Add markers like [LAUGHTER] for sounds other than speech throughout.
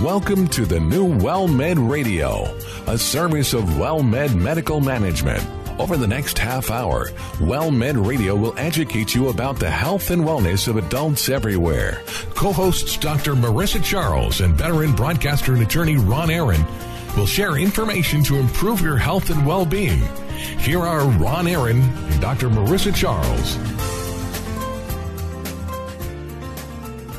Welcome to the new WellMed Radio, a service of WellMed Medical Management. Over the next half hour, WellMed Radio will educate you about the health and wellness of adults everywhere. Co hosts Dr. Marissa Charles and veteran broadcaster and attorney Ron Aaron will share information to improve your health and well being. Here are Ron Aaron and Dr. Marissa Charles.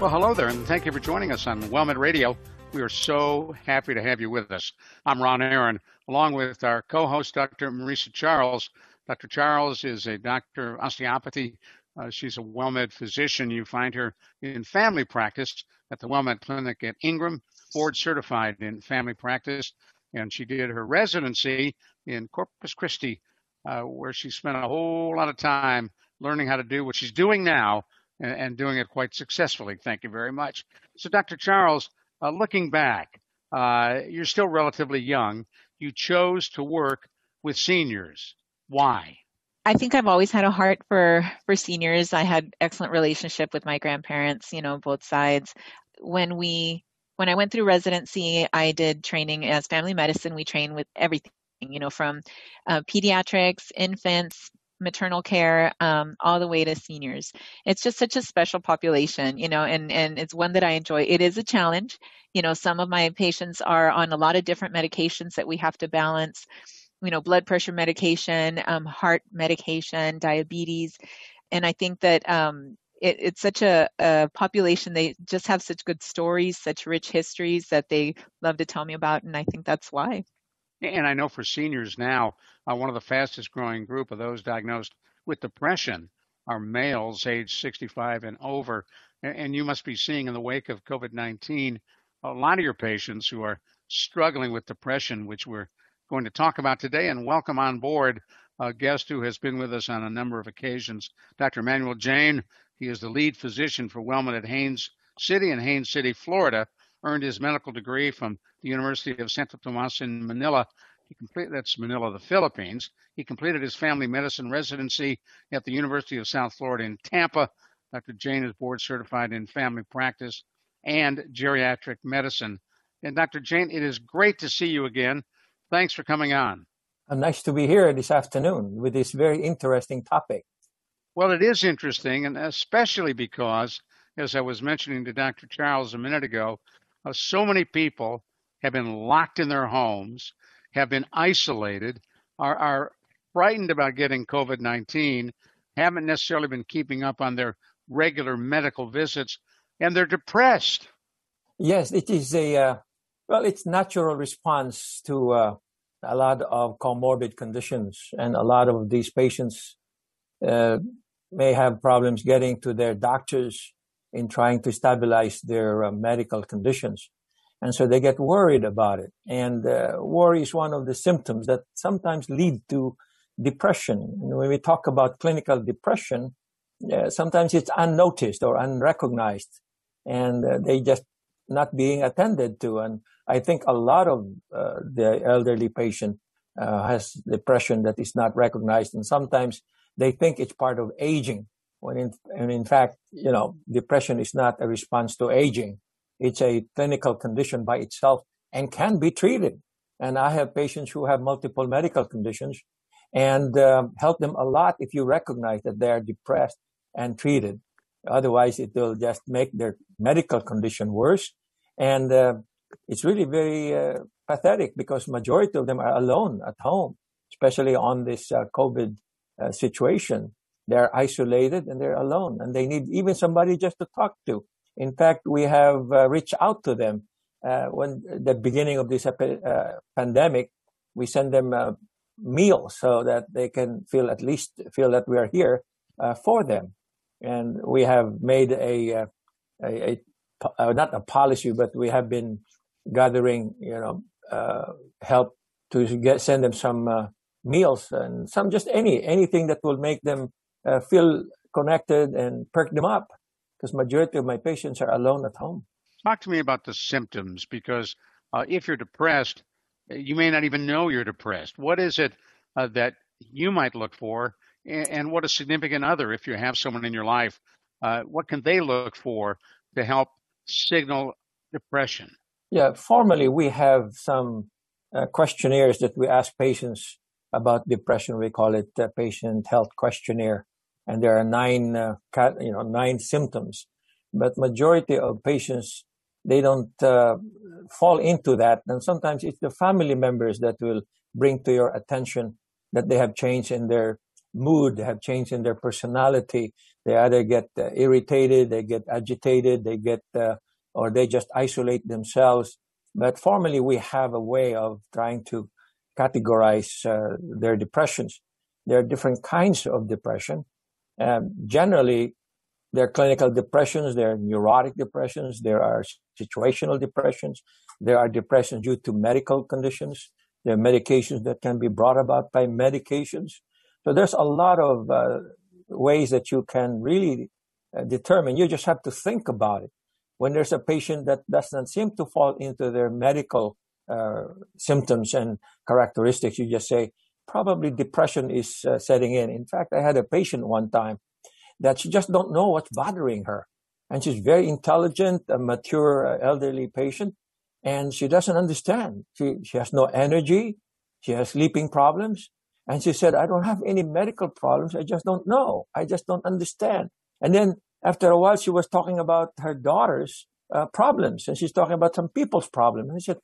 Well, hello there, and thank you for joining us on WellMed Radio. We are so happy to have you with us. I'm Ron Aaron, along with our co host, Dr. Marissa Charles. Dr. Charles is a doctor of osteopathy. Uh, she's a WellMed physician. You find her in family practice at the WellMed Clinic at Ingram, board certified in family practice. And she did her residency in Corpus Christi, uh, where she spent a whole lot of time learning how to do what she's doing now and, and doing it quite successfully. Thank you very much. So, Dr. Charles, uh, looking back, uh, you're still relatively young. You chose to work with seniors. Why? I think I've always had a heart for for seniors. I had excellent relationship with my grandparents, you know, both sides. When we when I went through residency, I did training as family medicine. We train with everything, you know, from uh, pediatrics, infants, maternal care um, all the way to seniors. It's just such a special population you know and and it's one that i enjoy. It is a challenge. You know some of my patients are on a lot of different medications that we have to balance you know blood pressure medication um, heart medication diabetes. And i think that um, it, it's such a, a, population they just have such good stories such rich histories that they love to tell me about and i think that's why and I know for seniors now, uh, one of the fastest growing group of those diagnosed with depression are males age 65 and over. And you must be seeing in the wake of COVID 19 a lot of your patients who are struggling with depression, which we're going to talk about today. And welcome on board a guest who has been with us on a number of occasions, Dr. Emmanuel Jane. He is the lead physician for WellMed at Haines City in Haines City, Florida earned his medical degree from the University of Santo Tomas in Manila. He completed that's Manila, the Philippines. He completed his family medicine residency at the University of South Florida in Tampa. Dr. Jane is board certified in family practice and geriatric medicine. And Dr. Jane, it is great to see you again. Thanks for coming on. Uh, nice to be here this afternoon with this very interesting topic. Well, it is interesting, and especially because, as I was mentioning to Dr. Charles a minute ago, uh, so many people have been locked in their homes, have been isolated, are, are frightened about getting COVID 19, haven't necessarily been keeping up on their regular medical visits, and they're depressed. Yes, it is a, uh, well, it's natural response to uh, a lot of comorbid conditions, and a lot of these patients uh, may have problems getting to their doctors in trying to stabilize their uh, medical conditions. And so they get worried about it. And uh, worry is one of the symptoms that sometimes lead to depression. And when we talk about clinical depression, uh, sometimes it's unnoticed or unrecognized and uh, they just not being attended to. And I think a lot of uh, the elderly patient uh, has depression that is not recognized. And sometimes they think it's part of aging when in, and in fact, you know, depression is not a response to aging. It's a clinical condition by itself and can be treated. And I have patients who have multiple medical conditions and um, help them a lot if you recognize that they are depressed and treated. Otherwise, it will just make their medical condition worse. And uh, it's really very uh, pathetic because majority of them are alone at home, especially on this uh, COVID uh, situation. They're isolated and they're alone and they need even somebody just to talk to. In fact, we have uh, reached out to them uh, when the beginning of this uh, pandemic. We send them uh, meals so that they can feel at least feel that we are here uh, for them. And we have made a, a, a, a, not a policy, but we have been gathering, you know, help to get send them some meals and some just any anything that will make them uh, feel connected and perk them up because majority of my patients are alone at home. Talk to me about the symptoms because uh, if you're depressed, you may not even know you're depressed. What is it uh, that you might look for, and, and, what a significant other, if you have someone in your life, uh, what can they look for to help signal depression? Yeah, formally, we have some uh, questionnaires that we ask patients about depression. We call it patient health questionnaire, and there are nine, uh, you know, nine symptoms. But majority of patients they don't uh, fall into that, and sometimes it's the family members that will bring to your attention that they have changed in their mood, they have changed in their personality. They either get uh, irritated, they get agitated, they get, uh, or they just isolate themselves. But formally, we have a way of trying to categorize uh, their depressions. There are different kinds of depression. Um, generally, there are clinical depressions, there are neurotic depressions, there are situational depressions, there are depressions due to medical conditions, there are medications that can be brought about by medications. So there's a lot of uh, ways that you can really uh, determine. You just have to think about it. When there's a patient that doesn't seem to fall into their medical uh, symptoms and characteristics, you just say, probably depression is uh, setting in. In fact, I had a patient one time that she just don't know what's bothering her. And she's very intelligent, a mature uh, elderly patient, and she doesn't understand. She, she has no energy. She has sleeping problems. And she said, I don't have any medical problems. I just don't know. I just don't understand. And then after a while, she was talking about her daughter's uh, problems and she's talking about some people's problems. And I said,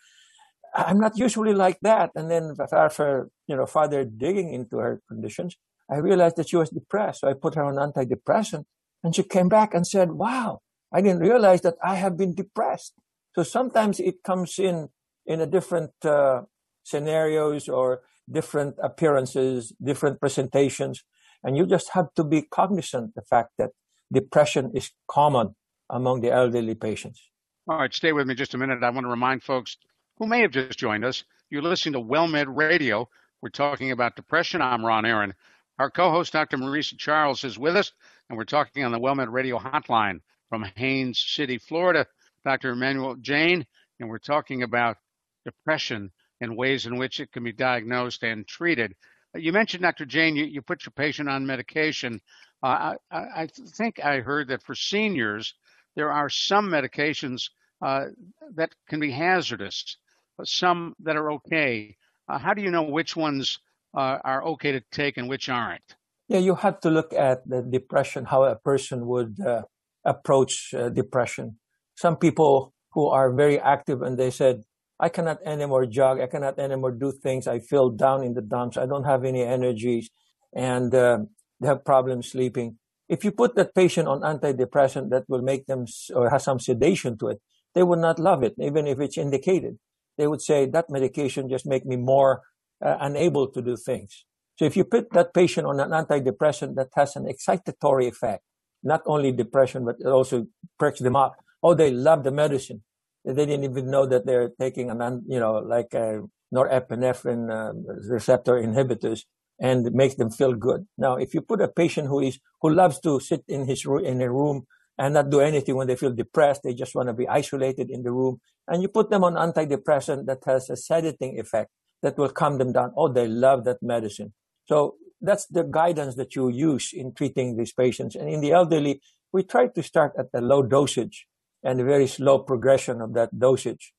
I'm not usually like that. And then after, you know, further digging into her conditions, I realized that she was depressed. So I put her on antidepressant and she came back and said, wow, I didn't realize that I have been depressed. So sometimes it comes in in a different uh, scenarios or different appearances, different presentations, and you just have to be cognizant the fact that depression is common among the elderly patients. All right, stay with me just a minute. I want to remind folks who may have just joined us. You're listening to WellMed Radio. We're talking about depression. I'm Ron Aaron. Our co-host, Dr. Marissa Charles, is with us, and we're talking on the WellMed Radio hotline from Haines City, Florida. Dr. Emmanuel Jane, and we're talking about depression and ways in which it can be diagnosed and treated. You mentioned, Dr. Jane, you, you put your patient on medication. Uh, I, I, think I heard that for seniors, there are some medications uh, that can be hazardous, some that are okay. Uh, how do you know which ones uh, are okay to take and which aren't? Yeah, you have to look at the depression, how a person would uh, approach uh, depression some people who are very active and they said, I cannot anymore jog. I cannot anymore do things. I feel down in the dumps. I don't have any energies and uh, they have problems sleeping. If you put that patient on antidepressant that will make them or has some sedation to it, they would not love it, even if it's indicated. They would say that medication just make me more uh, unable to do things. So if you put that patient on an antidepressant that has an excitatory effect, not only depression, but it also perks them up, oh, they love the medicine. They didn't even know that they're taking an, you know, like a norepinephrine uh, receptor inhibitors and it makes them feel good. Now, if you put a patient who is, who loves to sit in his in a room and not do anything when they feel depressed, they just want to be isolated in the room, and you put them on antidepressant that has a sedating effect that will calm them down. Oh, they love that medicine. So that's the guidance that you use in treating these patients. And in the elderly, we try to start at the low dosage and a very slow progression of that dosage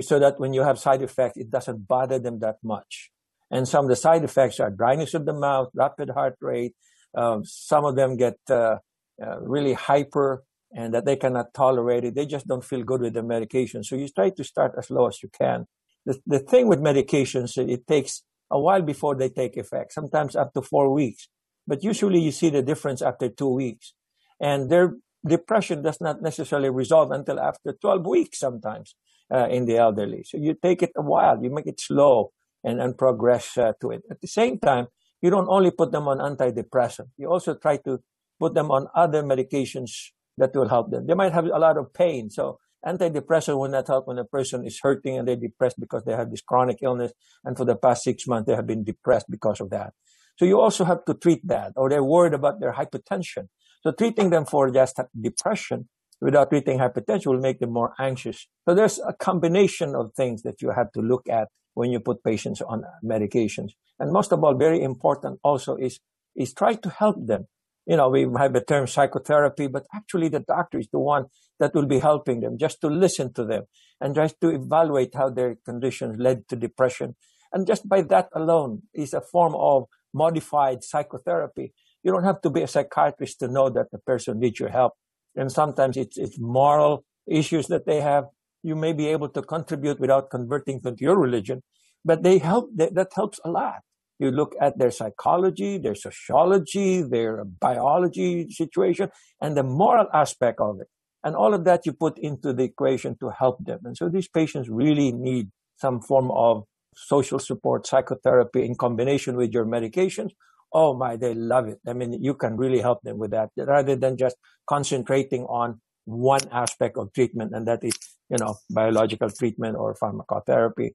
so that when you have side effects, it doesn't bother them that much. And some of the side effects are dryness of the mouth, rapid heart rate. Um, some of them get uh, uh, really hyper and that they cannot tolerate it. They just don't feel good with the medication. So you try to start as low as you can. The, the thing with medications, it takes a while before they take effect, sometimes up to four weeks. But usually you see the difference after two weeks. And they're depression does not necessarily resolve until after 12 weeks sometimes uh, in the elderly. So you take it a while, you make it slow and, and progress uh, to it. At the same time, you don't only put them on antidepressant. You also try to put them on other medications that will help them. They might have a lot of pain. So antidepressant will not help when a person is hurting and they're depressed because they have this chronic illness. And for the past six months, they have been depressed because of that. So you also have to treat that or they're worried about their hypertension. So treating them for just depression without treating hypertension will make them more anxious. So there's a combination of things that you have to look at when you put patients on medications. And most of all, very important also is, is try to help them you know, we have the term psychotherapy, but actually the doctor is the one that will be helping them just to listen to them and just to evaluate how their conditions led to depression. And just by that alone is a form of modified psychotherapy. You don't have to be a psychiatrist to know that the person needs your help. And sometimes it's, it's moral issues that they have. You may be able to contribute without converting them to your religion, but they help, that, that helps a lot. You look at their psychology, their sociology, their biology situation, and the moral aspect of it. And all of that you put into the equation to help them. And so these patients really need some form of social support, psychotherapy in combination with your medications. Oh my, they love it. I mean, you can really help them with that rather than just concentrating on one aspect of treatment, and that is, you know, biological treatment or pharmacotherapy.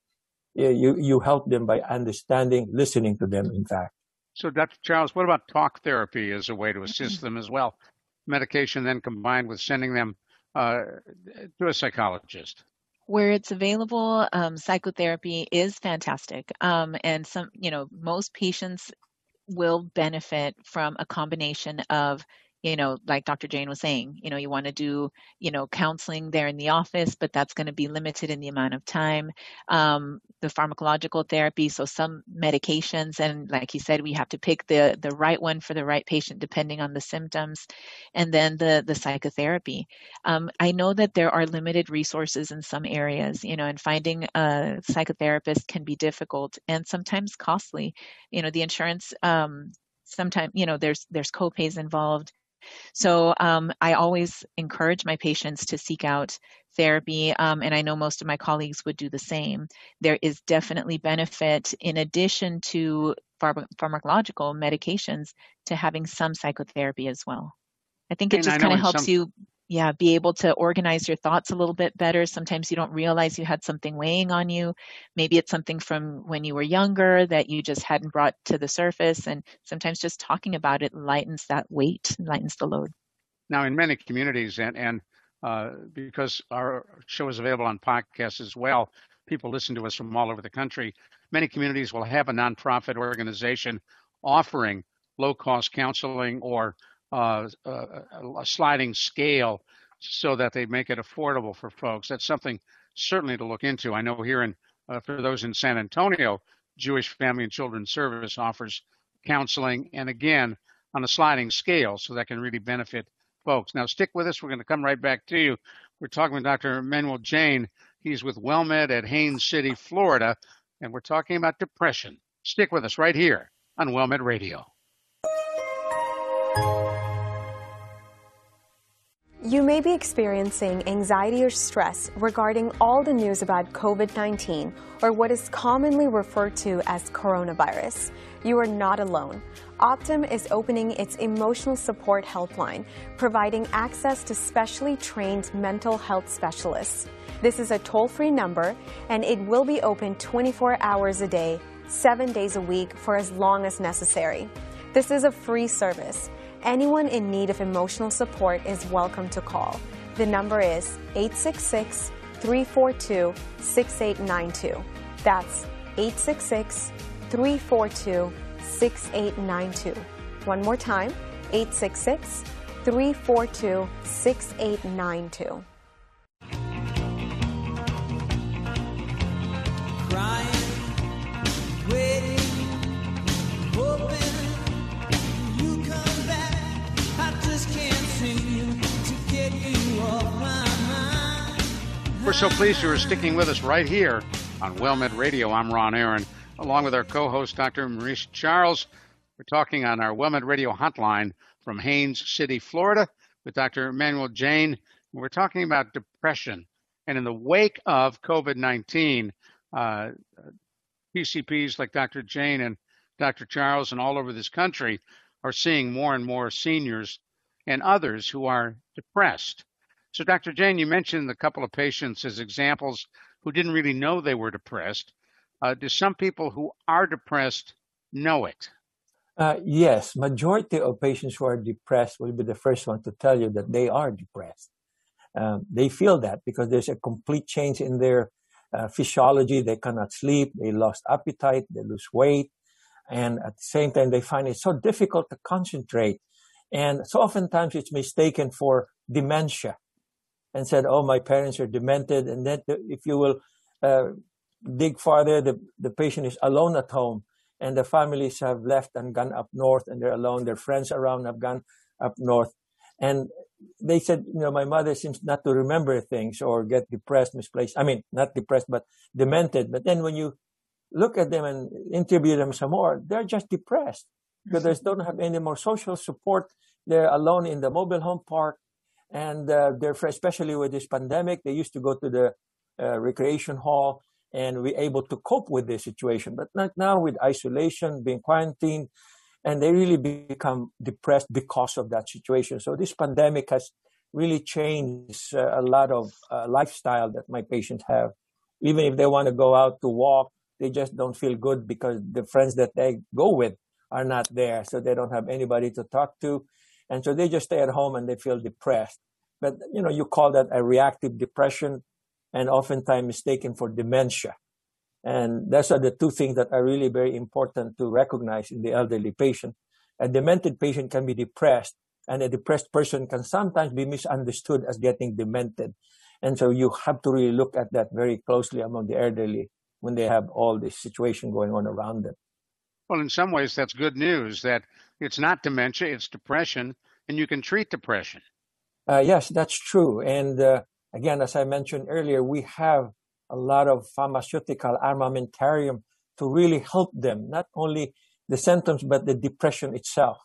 You, you help them by understanding, listening to them, in fact. So, Dr. Charles, what about talk therapy as a way to assist mm-hmm. them as well? Medication then combined with sending them uh, to a psychologist where it's available, um, psychotherapy is fantastic. Um, and some, you know, most patients will benefit from a combination of you know, like Dr. Jane was saying, you know, you want to do, you know, counseling there in the office, but that's going to be limited in the amount of time. Um, the pharmacological therapy, so some medications, and like you said, we have to pick the the right one for the right patient depending on the symptoms, and then the the psychotherapy. Um, I know that there are limited resources in some areas, you know, and finding a psychotherapist can be difficult and sometimes costly. You know, the insurance um, sometimes you know there's there's copays involved so um, I always encourage my patients to seek out therapy, um, and I know most of my colleagues would do the same. There is definitely benefit in addition to pharma- pharmacological medications to having some psychotherapy as well. I think it and just kind of helps some... you yeah, be able to organize your thoughts a little bit better. Sometimes you don't realize you had something weighing on you. Maybe it's something from when you were younger that you just hadn't brought to the surface. And sometimes just talking about it lightens that weight, lightens the load. Now, in many communities, and, and uh, because our show is available on podcasts as well, people listen to us from all over the country. Many communities will have a nonprofit organization offering low cost counseling or uh, uh, a sliding scale so that they make it affordable for folks. That's something certainly to look into. I know here in uh, for those in San Antonio, Jewish Family and Children's Service offers counseling, and again on a sliding scale, so that can really benefit folks. Now, stick with us. We're going to come right back to you. We're talking with Dr. Manuel Jane. He's with WellMed at Haines City, Florida, and we're talking about depression. Stick with us right here on WellMed Radio. You may be experiencing anxiety or stress regarding all the news about COVID 19 or what is commonly referred to as coronavirus. You are not alone. Optum is opening its emotional support helpline, providing access to specially trained mental health specialists. This is a toll free number and it will be open 24 hours a day, seven days a week for as long as necessary. This is a free service. Anyone in need of emotional support is welcome to call. The number is 866 342 6892. That's 866 342 6892. One more time 866 342 6892. So pleased you are sticking with us right here on WellMed Radio. I'm Ron Aaron, along with our co-host, Dr. Marissa Charles. We're talking on our WellMed Radio hotline from Haines City, Florida, with Dr. Manuel Jane. We're talking about depression. And in the wake of COVID-19, uh, PCPs like Dr. Jane and Dr. Charles and all over this country are seeing more and more seniors and others who are depressed. So, Dr. Jane, you mentioned a couple of patients as examples who didn't really know they were depressed. Uh, do some people who are depressed know it? Uh, yes, majority of patients who are depressed will be the first one to tell you that they are depressed. Um, they feel that because there's a complete change in their uh, physiology. They cannot sleep. They lost appetite. They lose weight, and at the same time, they find it so difficult to concentrate And so oftentimes it's mistaken for dementia and said, oh, my parents are demented. And then if you will uh, dig farther, the, the patient is alone at home and the families have left and gone up north and they're alone. Their friends around have gone up north. And they said, you know, my mother seems not to remember things or get depressed, misplaced. I mean, not depressed, but demented. But then when you look at them and interview them some more, they're just depressed because they don't have any more social support. They're alone in the mobile home park. And uh, especially with this pandemic, they used to go to the uh, recreation hall and we're able to cope with this situation. But not now with isolation, being quarantined, and they really become depressed because of that situation. So this pandemic has really changed uh, a lot of uh, lifestyle that my patients have. Even if they want to go out to walk, they just don't feel good because the friends that they go with are not there. So they don't have anybody to talk to. And so they just stay at home and they feel depressed. But, you know, you call that a reactive depression and oftentimes mistaken for dementia. And those are the two things that are really very important to recognize in the elderly patient. A demented patient can be depressed, and a depressed person can sometimes be misunderstood as getting demented. And so you have to really look at that very closely among the elderly when they have all this situation going on around them. Well, in some ways, that's good news that it's not dementia, it's depression, and you can treat depression. Uh, yes, that's true. And uh, again, as I mentioned earlier, we have a lot of pharmaceutical armamentarium to really help them, not only the symptoms, but the depression itself.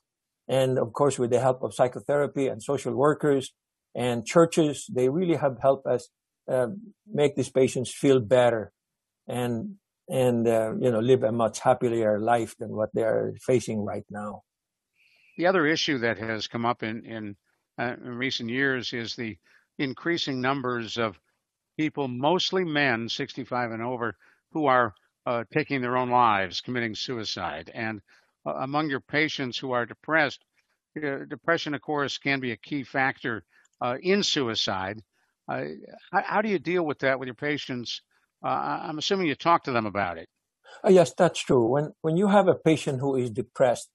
And of course, with the help of psychotherapy and social workers and churches, they really have helped us uh, make these patients feel better and and uh, you know live a much happier life than what they are facing right now. The other issue that has come up in in, uh, in recent years is the increasing numbers of people, mostly men 65 and over, who are uh, taking their own lives, committing suicide. And uh, among your patients who are depressed, uh, depression, of course, can be a key factor uh, in suicide. Uh, how, how, do you deal with that with your patients? Uh, I'm assuming you talk to them about it. yes, that's true. When when you have a patient who is depressed,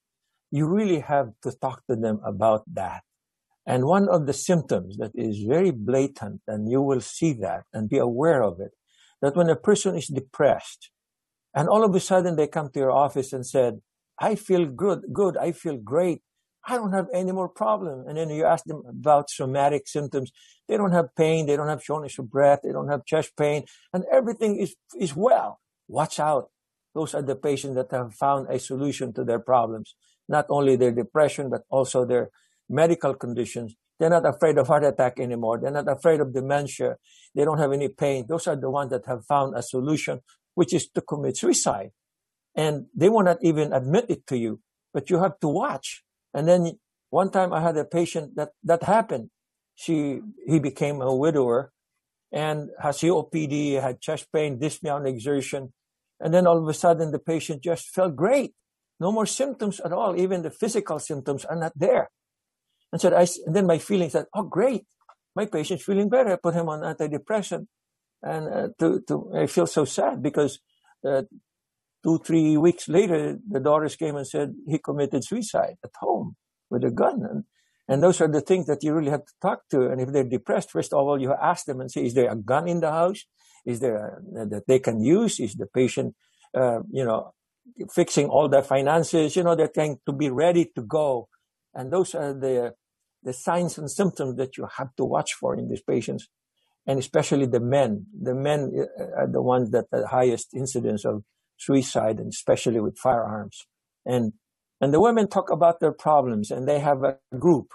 you really have to talk to them about that and one of the symptoms that is very blatant, and you will see that and be aware of it, that when a person is depressed, and all of a sudden they come to your office and said, I feel good, good, I feel great. I don't have any more problem. And then you ask them about somatic symptoms. They don't have pain. They don't have shortness of breath. They don't have chest pain and everything is, is well. Watch out. Those are the patients that have found a solution to their problems. Not only their depression, but also their medical conditions. They're not afraid of heart attack anymore. They're not afraid of dementia. They don't have any pain. Those are the ones that have found a solution, which is to commit suicide. And they will not even admit it to you, but you have to watch. And then one time I had a patient that that happened. She, he became a widower and has COPD, had chest pain, dyspnea on exertion. And then all of a sudden the patient just felt great. No more symptoms at all. Even the physical symptoms are not there. And said, I, and then my feelings said, oh, great. My patient's feeling better. I put him on antidepressant. And uh, to, to, I feel so sad because uh, two, three weeks later, the daughters came and said he committed suicide at home with a gun. And, and those are the things that you really have to talk to. And if they're depressed, first of all, you ask them and say, is there a gun in the house? Is there a, that they can use? Is the patient, uh, you know, fixing all their finances? You know, they're trying to be ready to go. And those are the the signs and symptoms that you have to watch for in these patients, and especially the men. The men uh, are the ones that the highest incidence of suicide, and especially with firearms. And and the women talk about their problems, and they have a group.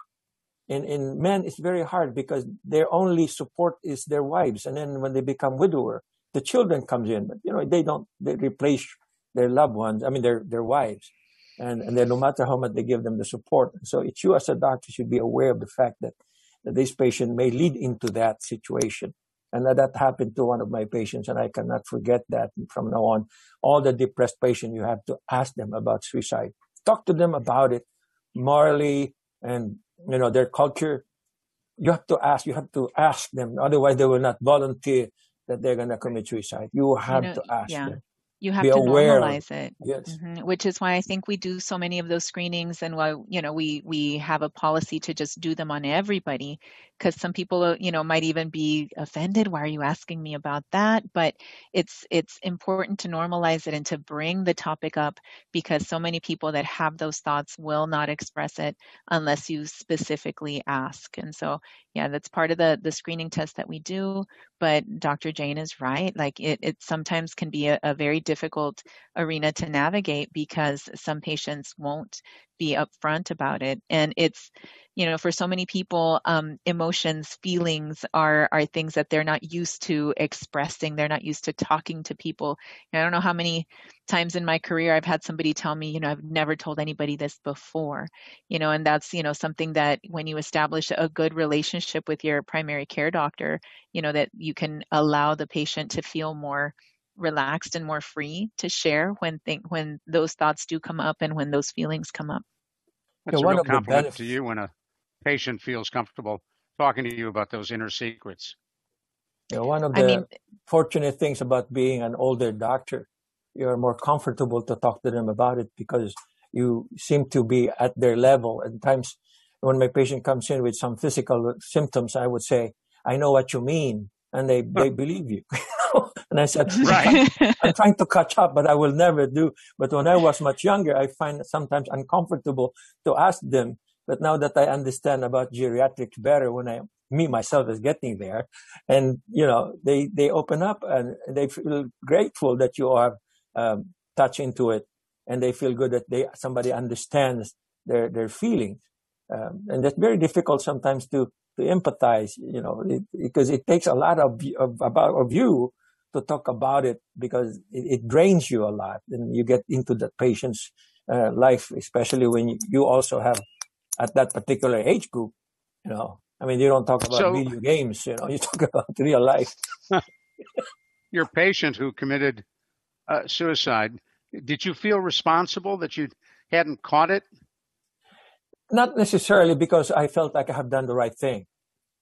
In in men, it's very hard because their only support is their wives, and then when they become widower, the children comes in. But you know they don't they replace their loved ones. I mean their their wives and, and then no matter how much they give them the support. So it's you as a doctor should be aware of the fact that, that this patient may lead into that situation. And that, that happened to one of my patients, and I cannot forget that from now on. All the depressed patients, you have to ask them about suicide. Talk to them about it morally and, you know, their culture. You have to ask, you have to ask them. Otherwise, they will not volunteer that they're going to commit suicide. You have you know, to ask yeah. them. you have be to aware. normalize it Yes. hmm which is why i think we do so many of those screenings and why you know we we have a policy to just do them on everybody because some people uh, you know might even be offended why are you asking me about that? But it's it's important to normalize it and to bring the topic up because so many people that have those thoughts will not express it unless you specifically ask. And so yeah that's part of the the screening test that we do but dr jane is right. Like it, it sometimes can be a, a very difficult arena to navigate because some patients won't be upfront about it. And it's you know for so many people um, emotions feelings are are things that they're not used to expressing. They're not used to talking to people. I don't know how many times in my career i've had somebody tell me you know i've never told anybody this before. You know and that's you know something that when you establish a good relationship with your primary care doctor you know that you can allow the patient to feel more relaxed and more free to share when think when those thoughts do come up and when those feelings come up. That's Yeah, a real of compliment benefits- to you when a patient feels comfortable talking to you about those inner secrets. You know, one of I the mean, fortunate things about being an older doctor, you're more comfortable to talk to them about it because you seem to be at their level. At times, when my patient comes in with some physical symptoms, I would say, "I know what you mean," and they they believe you. [LAUGHS] [LAUGHS] and I said, Right. I'm [LAUGHS] trying to catch up, but I will never do. But when I was much younger, I find it sometimes uncomfortable to ask them. But now that I understand about geriatrics better, when I me myself is getting there, and you know, they they open up and they feel grateful that you are um, touch into it, and they feel good that they somebody understands their their feelings, um, and that's very difficult sometimes to to empathize, you know, it, because it takes a lot of, of about of you to talk about it because it, it drains you a lot and you get into the patient's uh, life, especially when you, also have at that particular age group, you know, I mean, you don't talk about So- video games, you know, [LAUGHS] you talk about real life. [LAUGHS] Your patient who committed uh, suicide, did you feel responsible that you hadn't caught it? Not necessarily because I felt like I have done the right thing.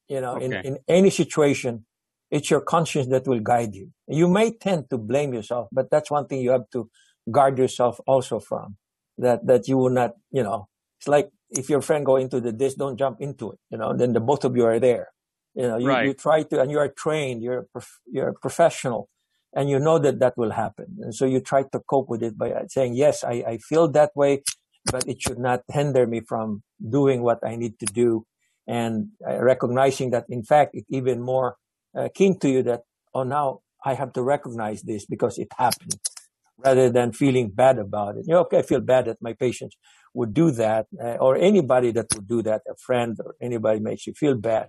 You know, in, in any situation, it's your conscience that will guide you. You may tend to blame yourself, but that's one thing you have to guard yourself also from. That that you will not, you know, it's like if your friend go into the dish, don't jump into it. You know, then the both of you are there. You know, you, Right. you try to, and you are trained, you're prof- you're a professional, and you know that that will happen. And so you try to cope with it by saying, yes, I, I feel that way, but it should not hinder me from doing what I need to do. And uh, recognizing that, in fact, it even more uh, to you that, oh, now I have to recognize this because it happened rather than feeling bad about it. You know, okay, I feel bad that my patients would do that uh, or anybody that would do that, a friend or anybody makes you feel bad.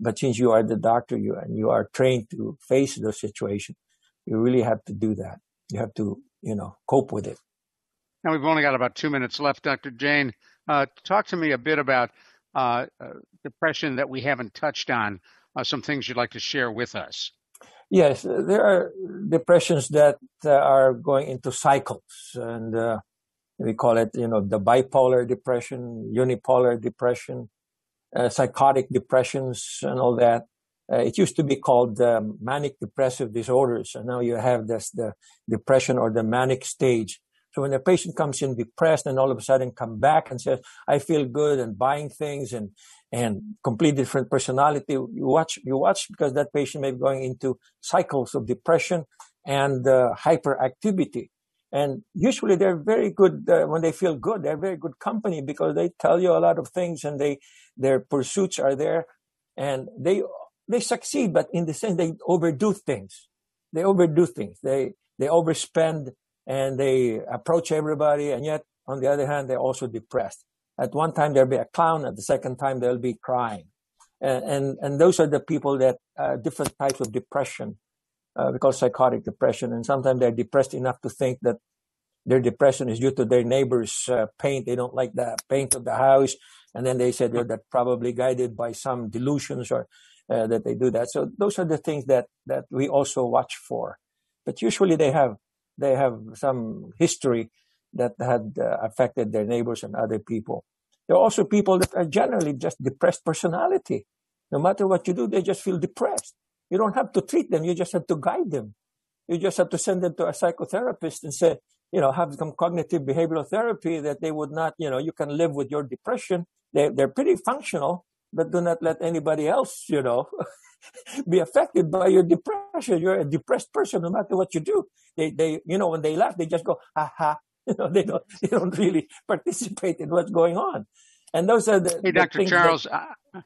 But since you are the doctor, you and you are trained to face the situation, you really have to do that. You have to, you know, cope with it. Now we've only got about two minutes left, Dr. Jane. Uh, talk to me a bit about uh, uh, depression that we haven't touched on. Uh, some things you'd like to share with us. Yes, uh, there are depressions that uh, are going into cycles, and uh, we call it, you know, the bipolar depression, unipolar depression, uh, psychotic depressions, and all that. Uh, it used to be called um, manic depressive disorders, and now you have this the depression or the manic stage. So when a patient comes in depressed and all of a sudden come back and says, "I feel good," and buying things and and complete different personality, you watch you watch because that patient may be going into cycles of depression and uh, hyperactivity. And usually they're very good uh, when they feel good. They're very good company because they tell you a lot of things and they their pursuits are there and they they succeed, but in the sense they overdo things. They overdo things. They they overspend and they approach everybody, and yet on the other hand they're also depressed. At one time they'll be a clown, at the second time they'll be crying, and and, and those are the people that uh, different types of depression. Uh, we call psychotic depression, and sometimes they're depressed enough to think that their depression is due to their neighbor's uh, paint. They don't like the paint of the house, and then they said that probably guided by some delusions or uh, that they do that. So those are the things that that we also watch for. But usually they have they have some history that had uh, affected their neighbors and other people. There are also people that are generally just depressed personality. No matter what you do, they just feel depressed. You don't have to treat them; you just have to guide them. You just have to send them to a psychotherapist and say, you know, have some cognitive behavioral therapy that they would not, you know, you can live with your depression. They, they're pretty functional, but do not let anybody else, you know, [LAUGHS] be affected by your depression. You're a depressed person no matter what you do. They, they, you know, when they laugh, they just go, ha ha. [LAUGHS] You know, they don't, [LAUGHS] they don't really participate in what's going on. And those are the. Hey, the Dr. things Charles, that- I,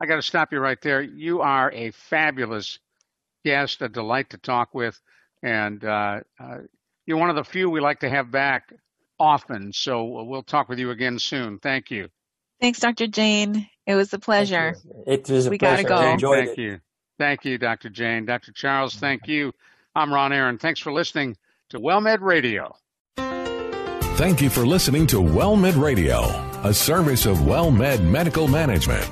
I got to stop you right there. You are a fabulous guest, a delight to talk with, and uh, uh, you're one of the few we like to have back often. So we'll talk with you again soon. Thank you. Thanks, Dr. Jane. It was a pleasure. It was a We gotta go. Jane, thank it. you. Thank you, Dr. Jane. Dr. Charles, thank mm-hmm. you. I'm Ron Aaron. Thanks for listening to WellMed Radio. Thank you for listening to WellMed Radio, a service of WellMed Medical Management.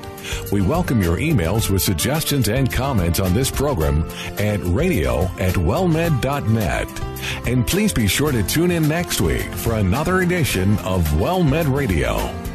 We welcome your emails with suggestions and comments on this program at radio at wellmed.net. And please be sure to tune in next week for another edition of WellMed Radio.